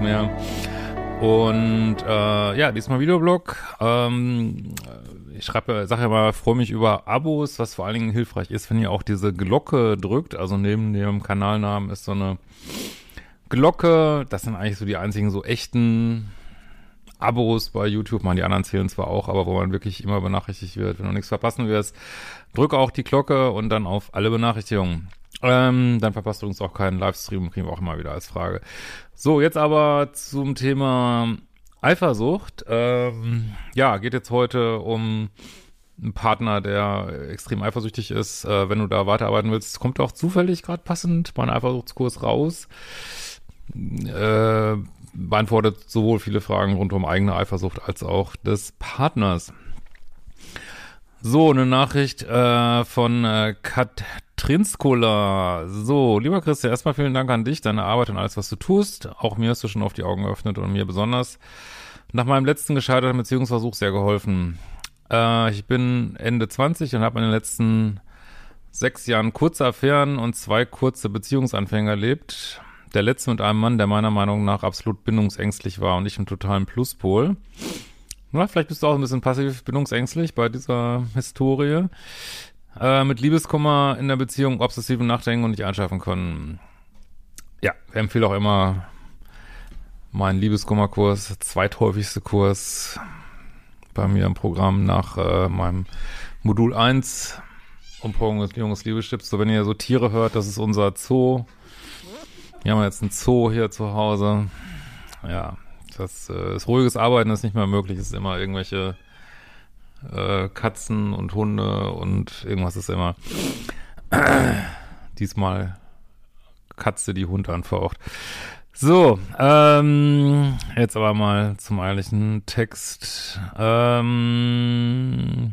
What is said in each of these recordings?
Mehr. Und äh, ja, diesmal Videoblog. Ähm, ich schreibe, sage ja mal, freue mich über Abos, was vor allen Dingen hilfreich ist, wenn ihr auch diese Glocke drückt. Also neben dem Kanalnamen ist so eine Glocke. Das sind eigentlich so die einzigen so echten Abos bei YouTube. Man, die anderen zählen zwar auch, aber wo man wirklich immer benachrichtigt wird, wenn du nichts verpassen wirst. Drücke auch die Glocke und dann auf alle Benachrichtigungen. Ähm, dann verpasst du uns auch keinen Livestream, kriegen wir auch immer wieder als Frage. So, jetzt aber zum Thema Eifersucht. Ähm, ja, geht jetzt heute um einen Partner, der extrem eifersüchtig ist. Äh, wenn du da weiterarbeiten willst, kommt auch zufällig gerade passend mein Eifersuchtskurs raus. Äh, beantwortet sowohl viele Fragen rund um eigene Eifersucht als auch des Partners. So, eine Nachricht äh, von äh, Katrinskola. So, lieber Christian, erstmal vielen Dank an dich, deine Arbeit und alles, was du tust. Auch mir hast du schon auf die Augen geöffnet und mir besonders nach meinem letzten gescheiterten Beziehungsversuch sehr geholfen. Äh, ich bin Ende 20 und habe in den letzten sechs Jahren kurze Affären und zwei kurze Beziehungsanfänge erlebt. Der letzte mit einem Mann, der meiner Meinung nach absolut bindungsängstlich war und ich im totalen Pluspol. Na, vielleicht bist du auch ein bisschen passiv bindungsängstlich bei dieser Historie. Äh, mit Liebeskummer in der Beziehung, obsessiven Nachdenken und nicht einschlafen können. Ja, ich empfehle auch immer meinen Liebeskummerkurs, zweithäufigste Kurs bei mir im Programm nach äh, meinem Modul 1 Umprobung des Liebestipps. So, wenn ihr so Tiere hört, das ist unser Zoo. Wir haben jetzt einen Zoo hier zu Hause. Ja, das, äh, das ruhiges Arbeiten ist nicht mehr möglich. Es ist immer irgendwelche äh, Katzen und Hunde und irgendwas ist immer. Diesmal Katze, die Hund anfaucht. So, ähm, jetzt aber mal zum eigentlichen Text. Ähm,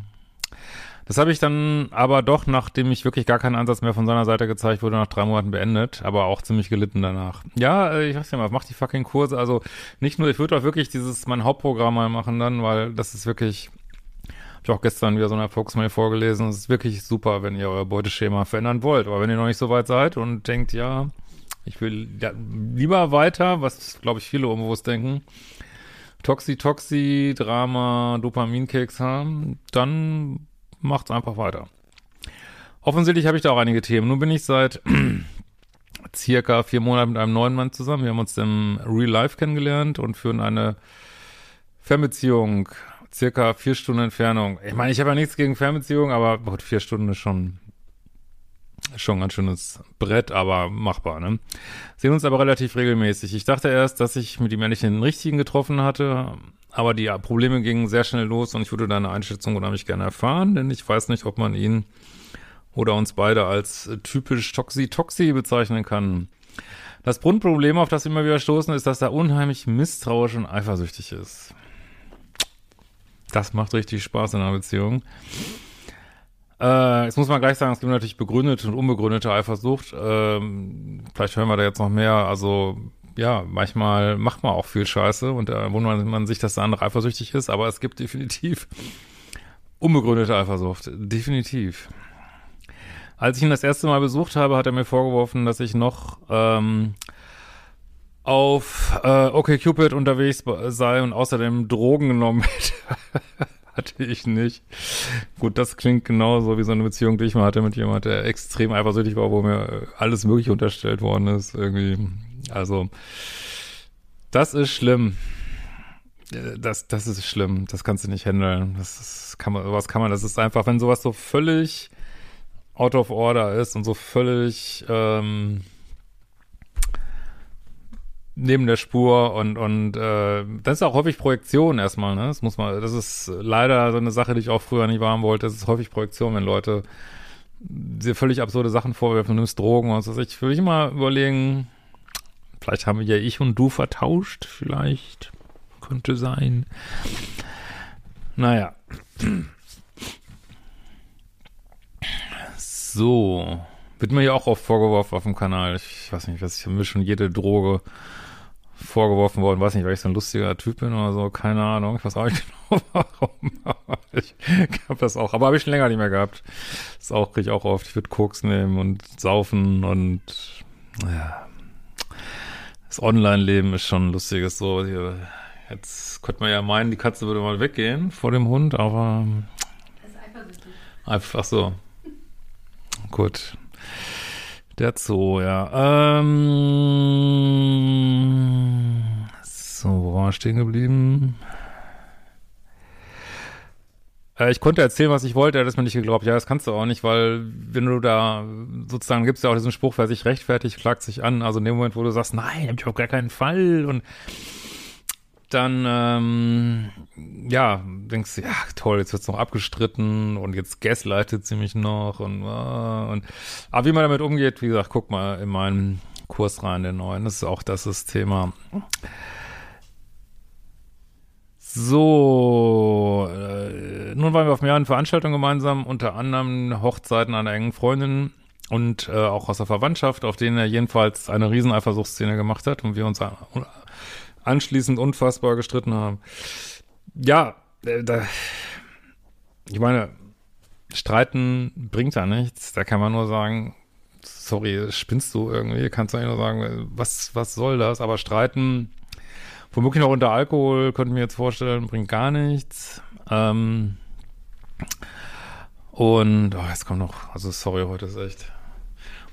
das habe ich dann aber doch, nachdem ich wirklich gar keinen Ansatz mehr von seiner Seite gezeigt wurde, nach drei Monaten beendet, aber auch ziemlich gelitten danach. Ja, äh, ich sag's ja mal, mach die fucking Kurse. Also nicht nur, ich würde auch wirklich dieses, mein Hauptprogramm mal machen dann, weil das ist wirklich, ich auch gestern wieder so eine Erfolgsmail vorgelesen. Es ist wirklich super, wenn ihr euer Beuteschema verändern wollt. Aber wenn ihr noch nicht so weit seid und denkt, ja, ich will ja, lieber weiter, was glaube ich viele unbewusst denken, Toxi, Toxi, Drama, Dopaminkeks haben, dann macht's einfach weiter. Offensichtlich habe ich da auch einige Themen. Nun bin ich seit circa vier Monaten mit einem neuen Mann zusammen. Wir haben uns im Real Life kennengelernt und führen eine Fernbeziehung, circa vier Stunden Entfernung. Ich meine, ich habe ja nichts gegen Fernbeziehungen, aber gut, vier Stunden ist schon schon ein ganz schönes Brett, aber machbar, ne? Sehen uns aber relativ regelmäßig. Ich dachte erst, dass ich mit ihm endlich den richtigen getroffen hatte, aber die Probleme gingen sehr schnell los und ich würde deine Einschätzung unheimlich gerne erfahren, denn ich weiß nicht, ob man ihn oder uns beide als typisch Toxi-Toxi bezeichnen kann. Das Grundproblem, auf das wir immer wieder stoßen, ist, dass er unheimlich misstrauisch und eifersüchtig ist. Das macht richtig Spaß in einer Beziehung. Äh, jetzt muss man gleich sagen, es gibt natürlich begründete und unbegründete Eifersucht. Ähm, vielleicht hören wir da jetzt noch mehr. Also ja, manchmal macht man auch viel Scheiße und da wundert man sich, dass der andere eifersüchtig ist, aber es gibt definitiv unbegründete Eifersucht. Definitiv. Als ich ihn das erste Mal besucht habe, hat er mir vorgeworfen, dass ich noch ähm, auf äh, OkCupid unterwegs sei und außerdem Drogen genommen hätte. hatte ich nicht. Gut, das klingt genauso wie so eine Beziehung, die ich mal hatte mit jemand, der extrem eifersüchtig war, wo mir alles Mögliche unterstellt worden ist. Irgendwie also, das ist schlimm. Äh, das, das ist schlimm. Das kannst du nicht handeln. Das ist, kann man, sowas kann man, das ist einfach, wenn sowas so völlig out of order ist und so völlig ähm, neben der Spur und und äh, das ist auch häufig Projektion erstmal, ne? Das muss man, das ist leider so eine Sache, die ich auch früher nicht wahren wollte. Das ist häufig Projektion, wenn Leute dir völlig absurde Sachen vorwerfen, du nimmst Drogen und so. Ich würde ich mal überlegen, vielleicht haben wir ja ich und du vertauscht, vielleicht könnte sein. Naja. So. Wird mir ja auch oft vorgeworfen auf dem Kanal. Ich weiß nicht, was ich mir schon jede Droge vorgeworfen worden. Weiß nicht, weil ich so ein lustiger Typ bin oder so. Keine Ahnung. Ich weiß auch nicht genau warum. Aber ich habe das auch. Aber habe ich schon länger nicht mehr gehabt. Das auch, kriege ich auch oft. Ich würde Koks nehmen und saufen und ja. Das Online-Leben ist schon ein lustiges so. Jetzt könnte man ja meinen, die Katze würde mal weggehen vor dem Hund, aber. Das ist eifersüchtig. Einfach so. Gut. Der Zoo, ja. Ähm, so, wo waren wir stehen geblieben? Äh, ich konnte erzählen, was ich wollte, er hat es mir nicht geglaubt. Ja, das kannst du auch nicht, weil wenn du da sozusagen gibt es ja auch diesen Spruch, wer sich rechtfertigt, klagt sich an. Also in dem Moment, wo du sagst, nein, hab ich auf gar keinen Fall und dann, ähm, ja, denkst du, ja, toll, jetzt wird's noch abgestritten und jetzt gaslightet sie mich noch und, äh, und, aber wie man damit umgeht, wie gesagt, guck mal in meinen Kurs rein, den neuen, das ist auch das, das Thema. So, äh, nun waren wir auf mehreren Veranstaltungen gemeinsam, unter anderem Hochzeiten einer engen Freundin und äh, auch aus der Verwandtschaft, auf denen er jedenfalls eine Rieseneifersuchtsszene gemacht hat und wir uns anschließend unfassbar gestritten haben. Ja, äh, da, ich meine, streiten bringt ja nichts. Da kann man nur sagen, sorry, spinnst du irgendwie? Kannst du eigentlich nur sagen, was, was soll das? Aber streiten, womöglich noch unter Alkohol, könnte ich mir jetzt vorstellen, bringt gar nichts. Ähm, und, oh, jetzt kommt noch, also sorry, heute ist echt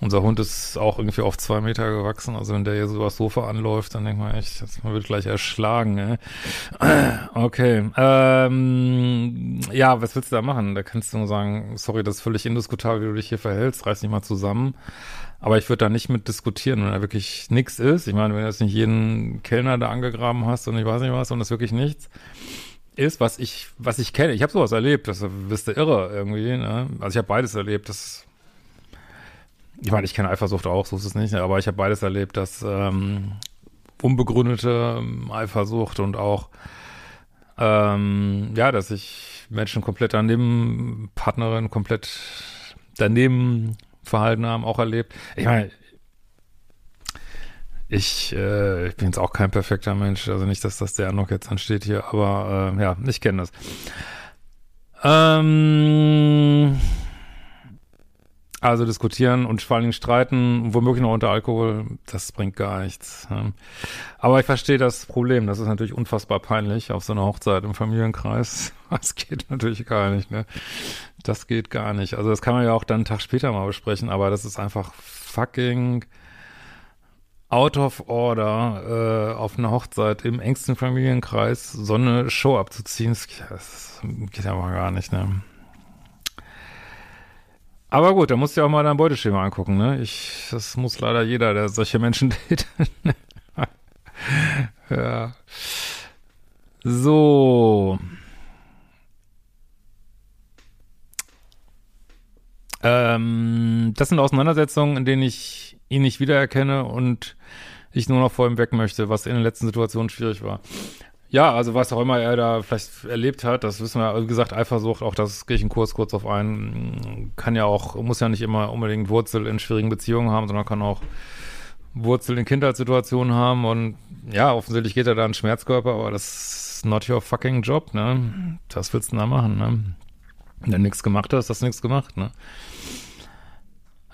unser Hund ist auch irgendwie auf zwei Meter gewachsen. Also wenn der hier so übers Sofa anläuft, dann denkt man echt, man wird gleich erschlagen. Ey. Okay. Ähm, ja, was willst du da machen? Da kannst du nur sagen, sorry, das ist völlig indiskutabel, wie du dich hier verhältst. Reiß dich mal zusammen. Aber ich würde da nicht mit diskutieren, wenn da wirklich nichts ist. Ich meine, wenn du jetzt nicht jeden Kellner da angegraben hast und ich weiß nicht was und das wirklich nichts ist, was ich, was ich kenne. Ich habe sowas erlebt, das bist du irre irgendwie. Ne? Also ich habe beides erlebt. Das ich meine, ich kenne Eifersucht auch, so ist es nicht, aber ich habe beides erlebt, dass ähm, unbegründete ähm, Eifersucht und auch ähm, ja, dass sich Menschen komplett daneben, Partnerin komplett daneben verhalten haben, auch erlebt. Ich meine, ich, äh, ich bin jetzt auch kein perfekter Mensch, also nicht, dass das der noch jetzt ansteht hier, aber äh, ja, ich kenne das. Ähm, also diskutieren und vor allen Dingen streiten, womöglich noch unter Alkohol, das bringt gar nichts. Aber ich verstehe das Problem. Das ist natürlich unfassbar peinlich auf so einer Hochzeit im Familienkreis. Das geht natürlich gar nicht, ne? Das geht gar nicht. Also das kann man ja auch dann einen Tag später mal besprechen, aber das ist einfach fucking out of order, äh, auf einer Hochzeit im engsten Familienkreis so eine Show abzuziehen. Das geht aber gar nicht, ne? Aber gut, da musst du ja auch mal dein Beuteschema angucken, ne? Ich, das muss leider jeder, der solche Menschen datet. ja. So. Ähm, das sind Auseinandersetzungen, in denen ich ihn nicht wiedererkenne und ich nur noch vor ihm weg möchte, was in den letzten Situationen schwierig war. Ja, also was auch immer er da vielleicht erlebt hat, das wissen wir, wie gesagt, Eifersucht, auch das gehe ich in Kurs kurz auf ein, kann ja auch, muss ja nicht immer unbedingt Wurzel in schwierigen Beziehungen haben, sondern kann auch Wurzel in Kindheitssituationen haben und ja, offensichtlich geht er da in Schmerzkörper, aber das ist not your fucking job, ne? Das willst du da machen, ne? Wenn du nichts gemacht hast, hast du nichts gemacht, ne?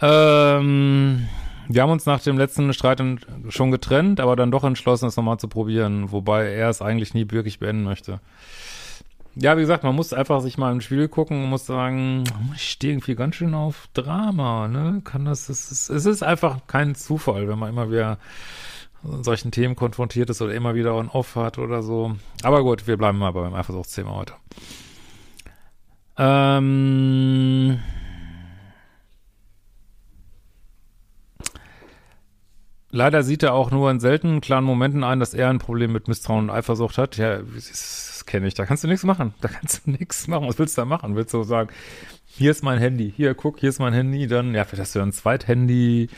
Ähm, wir haben uns nach dem letzten Streit schon getrennt, aber dann doch entschlossen, es nochmal zu probieren, wobei er es eigentlich nie wirklich beenden möchte. Ja, wie gesagt, man muss einfach sich mal im Spiel gucken und muss sagen, ich stehe irgendwie ganz schön auf Drama, ne? Kann das, es ist, es ist einfach kein Zufall, wenn man immer wieder solchen Themen konfrontiert ist oder immer wieder on-off hat oder so. Aber gut, wir bleiben mal beim Eifersuchtsthema heute. Ähm, leider sieht er auch nur in seltenen klaren Momenten ein, dass er ein Problem mit Misstrauen und Eifersucht hat. Ja, das kenne ich. Da kannst du nichts machen. Da kannst du nichts machen. Was willst du da machen? Willst du sagen, hier ist mein Handy, hier, guck, hier ist mein Handy, dann, ja, vielleicht hast du ein Zweithandy,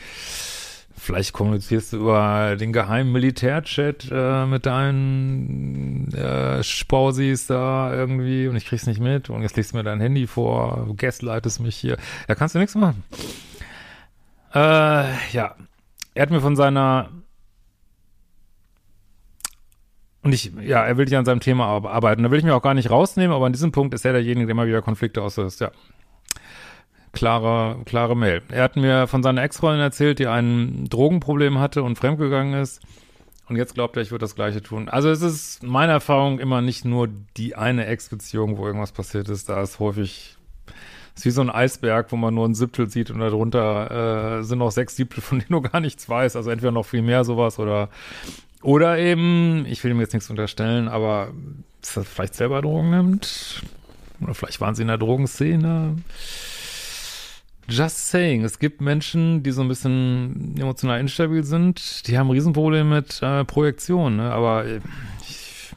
vielleicht kommunizierst du über den geheimen Militärchat äh, mit deinen äh, Spausis da irgendwie und ich krieg's nicht mit und jetzt legst du mir dein Handy vor, du gaslightest mich hier. Da kannst du nichts machen. Äh, ja. Er hat mir von seiner und ich, ja, er will ja an seinem Thema arbeiten. Da will ich mich auch gar nicht rausnehmen, aber an diesem Punkt ist er derjenige, der immer wieder Konflikte auslöst. Ja, klare, klare Mail. Er hat mir von seiner Ex-Freundin erzählt, die ein Drogenproblem hatte und fremdgegangen ist. Und jetzt glaubt er, ich würde das Gleiche tun. Also es ist meine Erfahrung immer nicht nur die eine Ex-Beziehung, wo irgendwas passiert ist. Da ist häufig, ist wie so ein Eisberg, wo man nur ein Siebtel sieht und darunter äh, sind noch sechs Siebtel, von denen du gar nichts weißt. Also entweder noch viel mehr sowas oder, oder eben, ich will ihm jetzt nichts unterstellen, aber dass er vielleicht selber Drogen nimmt. Oder vielleicht waren sie in der Drogenszene. Just saying, es gibt Menschen, die so ein bisschen emotional instabil sind, die haben Riesenprobleme mit äh, Projektion, ne? aber äh, ich,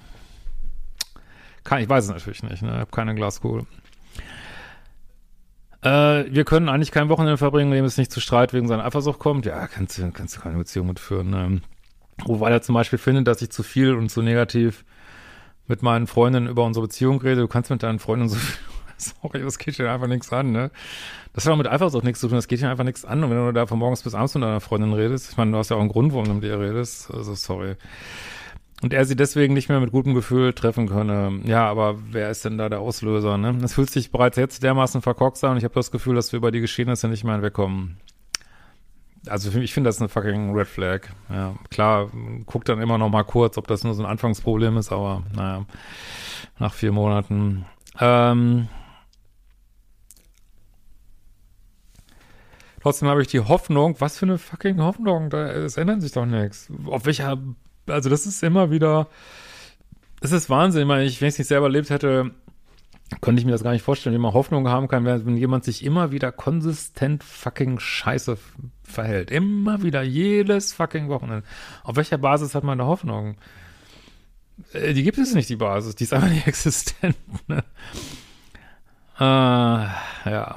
kann, ich weiß es natürlich nicht, ne? ich habe keine Glaskugel. Äh, wir können eigentlich kein Wochenende verbringen, in dem es nicht zu Streit wegen seiner Eifersucht kommt. Ja, kannst du, kannst du keine Beziehung mitführen. Ne? Wobei er zum Beispiel findet, dass ich zu viel und zu negativ mit meinen Freundinnen über unsere Beziehung rede. Du kannst mit deinen Freundinnen so viel sorry, das geht dir einfach nichts an, ne? Das hat auch mit Eifersucht nichts zu tun, das geht dir einfach nichts an. Und wenn du da von morgens bis abends mit deiner Freundin redest, ich meine, du hast ja auch einen Grund, warum du mit ihr redest, also sorry. Und er sie deswegen nicht mehr mit gutem Gefühl treffen könne. Ja, aber wer ist denn da der Auslöser, ne? Es fühlt sich bereits jetzt dermaßen verkorkst an und ich habe das Gefühl, dass wir über die Geschehnisse nicht mehr hinwegkommen. Also ich finde das eine fucking Red Flag. Ja, klar, guck dann immer noch mal kurz, ob das nur so ein Anfangsproblem ist, aber naja, nach vier Monaten. Ähm, Trotzdem habe ich die Hoffnung, was für eine fucking Hoffnung, da, es ändert sich doch nichts. Auf welcher, also das ist immer wieder, das ist Wahnsinn. Ich meine, ich, wenn ich es nicht selber erlebt hätte, könnte ich mir das gar nicht vorstellen, wie man Hoffnung haben kann, wenn jemand sich immer wieder konsistent fucking scheiße verhält. Immer wieder, jedes fucking Wochenende. Auf welcher Basis hat man da Hoffnung? Äh, die gibt es nicht, die Basis. Die ist einfach nicht existent. Ne? Äh, ja.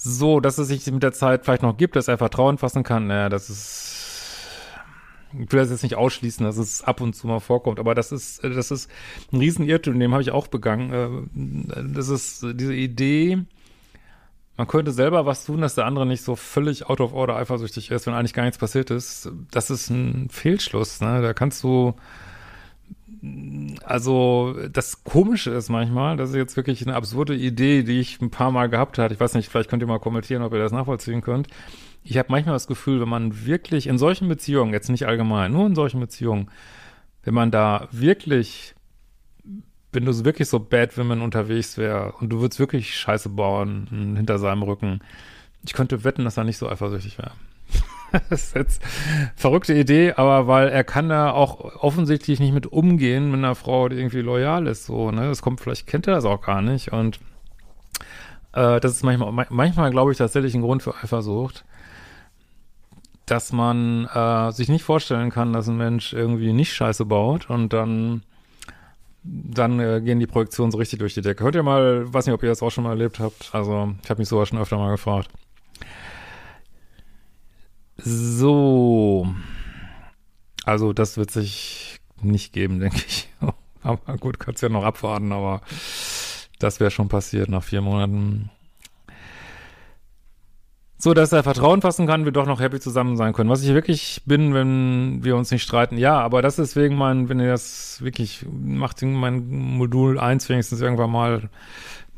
So, dass es sich mit der Zeit vielleicht noch gibt, dass er Vertrauen fassen kann, naja, das ist ich will das jetzt nicht ausschließen, dass es ab und zu mal vorkommt, aber das ist, das ist ein Riesenirrtum, den habe ich auch begangen. Äh, das ist diese Idee, man könnte selber was tun, dass der andere nicht so völlig out of order eifersüchtig ist, wenn eigentlich gar nichts passiert ist. Das ist ein Fehlschluss, ne? Da kannst du, also das Komische ist manchmal, das ist jetzt wirklich eine absurde Idee, die ich ein paar Mal gehabt habe. Ich weiß nicht, vielleicht könnt ihr mal kommentieren, ob ihr das nachvollziehen könnt. Ich habe manchmal das Gefühl, wenn man wirklich in solchen Beziehungen, jetzt nicht allgemein, nur in solchen Beziehungen, wenn man da wirklich, wenn du wirklich so Bad Women unterwegs wäre und du würdest wirklich Scheiße bauen hinter seinem Rücken, ich könnte wetten, dass er nicht so eifersüchtig wäre. das ist jetzt verrückte Idee, aber weil er kann da auch offensichtlich nicht mit umgehen mit einer Frau, die irgendwie loyal ist, so, ne? Das kommt, vielleicht kennt er das auch gar nicht und äh, das ist manchmal, manchmal glaube ich tatsächlich ein Grund für Eifersucht, dass man äh, sich nicht vorstellen kann, dass ein Mensch irgendwie nicht Scheiße baut und dann dann äh, gehen die Projektionen so richtig durch die Decke. Hört ihr mal, weiß nicht, ob ihr das auch schon mal erlebt habt. Also, ich habe mich sowas schon öfter mal gefragt. So. Also, das wird sich nicht geben, denke ich. aber gut, kannst ja noch abwarten, aber das wäre schon passiert nach vier Monaten. So, dass er Vertrauen fassen kann, wir doch noch happy zusammen sein können. Was ich wirklich bin, wenn wir uns nicht streiten, ja, aber das ist wegen mein, wenn ihr das wirklich macht, mein Modul 1 wenigstens irgendwann mal,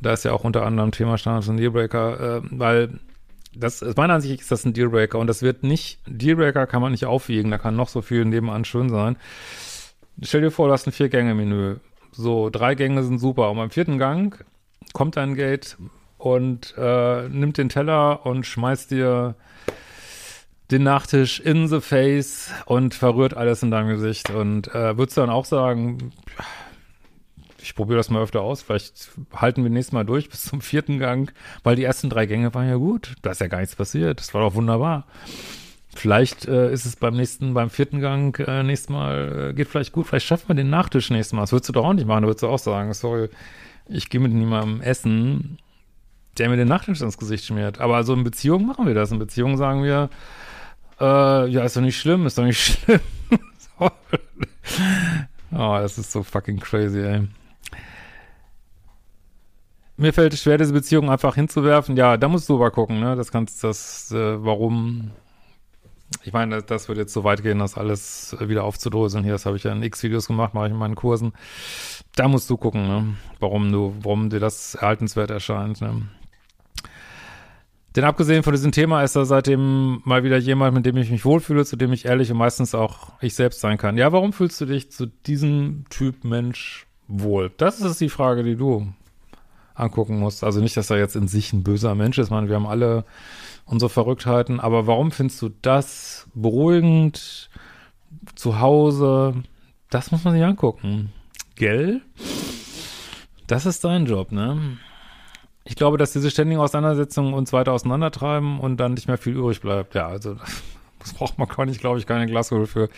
da ist ja auch unter anderem Thema Standards und Dealbreaker, äh, weil das, aus meiner Ansicht ist das ein Dealbreaker und das wird nicht, Dealbreaker kann man nicht aufwiegen, da kann noch so viel nebenan schön sein. Stell dir vor, du hast ein Vier-Gänge-Menü. So, drei Gänge sind super und beim vierten Gang kommt ein Gate und äh, nimmt den Teller und schmeißt dir den Nachtisch in the face und verrührt alles in deinem Gesicht. Und äh, würdest du dann auch sagen, ich probiere das mal öfter aus. Vielleicht halten wir nächstes Mal durch bis zum vierten Gang, weil die ersten drei Gänge waren ja gut. Da ist ja gar nichts passiert. Das war doch wunderbar. Vielleicht äh, ist es beim nächsten, beim vierten Gang äh, nächstes Mal, äh, geht vielleicht gut. Vielleicht schaffen wir den Nachtisch nächstes Mal. Das würdest du doch auch nicht machen. Da würdest du auch sagen, sorry, ich gehe mit niemandem essen, der mir den Nachtisch ins Gesicht schmiert. Aber also in Beziehungen machen wir das. In Beziehungen sagen wir, äh, ja, ist doch nicht schlimm, ist doch nicht schlimm. oh, das ist so fucking crazy, ey. Mir fällt es schwer, diese Beziehung einfach hinzuwerfen. Ja, da musst du aber gucken, ne? Das kannst, das, äh, warum, ich meine, das wird jetzt so weit gehen, das alles wieder aufzudröseln. Hier, das habe ich ja in X-Videos gemacht, mache ich in meinen Kursen. Da musst du gucken, ne? warum du, warum dir das erhaltenswert erscheint. Ne? Denn abgesehen von diesem Thema ist da seitdem mal wieder jemand, mit dem ich mich wohlfühle, zu dem ich ehrlich und meistens auch ich selbst sein kann. Ja, warum fühlst du dich zu diesem Typ Mensch wohl? Das ist die Frage, die du angucken musst. Also nicht, dass er jetzt in sich ein böser Mensch ist. Ich meine, wir haben alle unsere Verrücktheiten. Aber warum findest du das beruhigend zu Hause? Das muss man sich angucken. Gell? Das ist dein Job, ne? Ich glaube, dass diese ständigen Auseinandersetzungen uns weiter auseinandertreiben und dann nicht mehr viel übrig bleibt. Ja, also das braucht man gar nicht, glaube ich, keine Glaskugel für.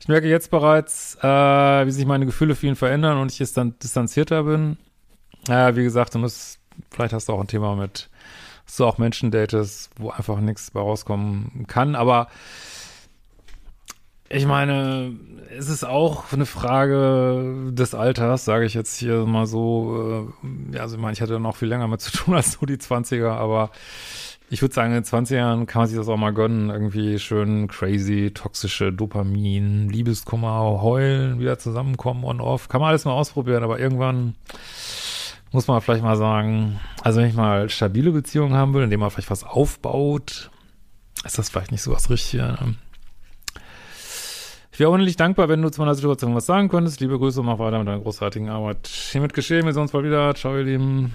Ich merke jetzt bereits, äh, wie sich meine Gefühle für ihn verändern und ich jetzt dann distanzierter bin. Naja, wie gesagt, du musst, vielleicht hast du auch ein Thema mit dass du auch Menschen datest, wo einfach nichts bei rauskommen kann. Aber ich meine, es ist auch eine Frage des Alters, sage ich jetzt hier mal so. Äh, ja, also ich meine, ich hatte noch viel länger mit zu tun als nur die 20er, aber ich würde sagen, in den 20 Jahren kann man sich das auch mal gönnen. Irgendwie schön crazy, toxische Dopamin, Liebeskummer, heulen, wieder zusammenkommen on off. Kann man alles mal ausprobieren, aber irgendwann muss man vielleicht mal sagen, also wenn ich mal stabile Beziehungen haben will, indem man vielleicht was aufbaut, ist das vielleicht nicht so was Richtiges. Ne? Ich wäre unendlich dankbar, wenn du zu meiner Situation was sagen könntest. Liebe Grüße und mach weiter mit deiner großartigen Arbeit. Hiermit geschehen, wir sehen uns bald wieder. Ciao, ihr Lieben.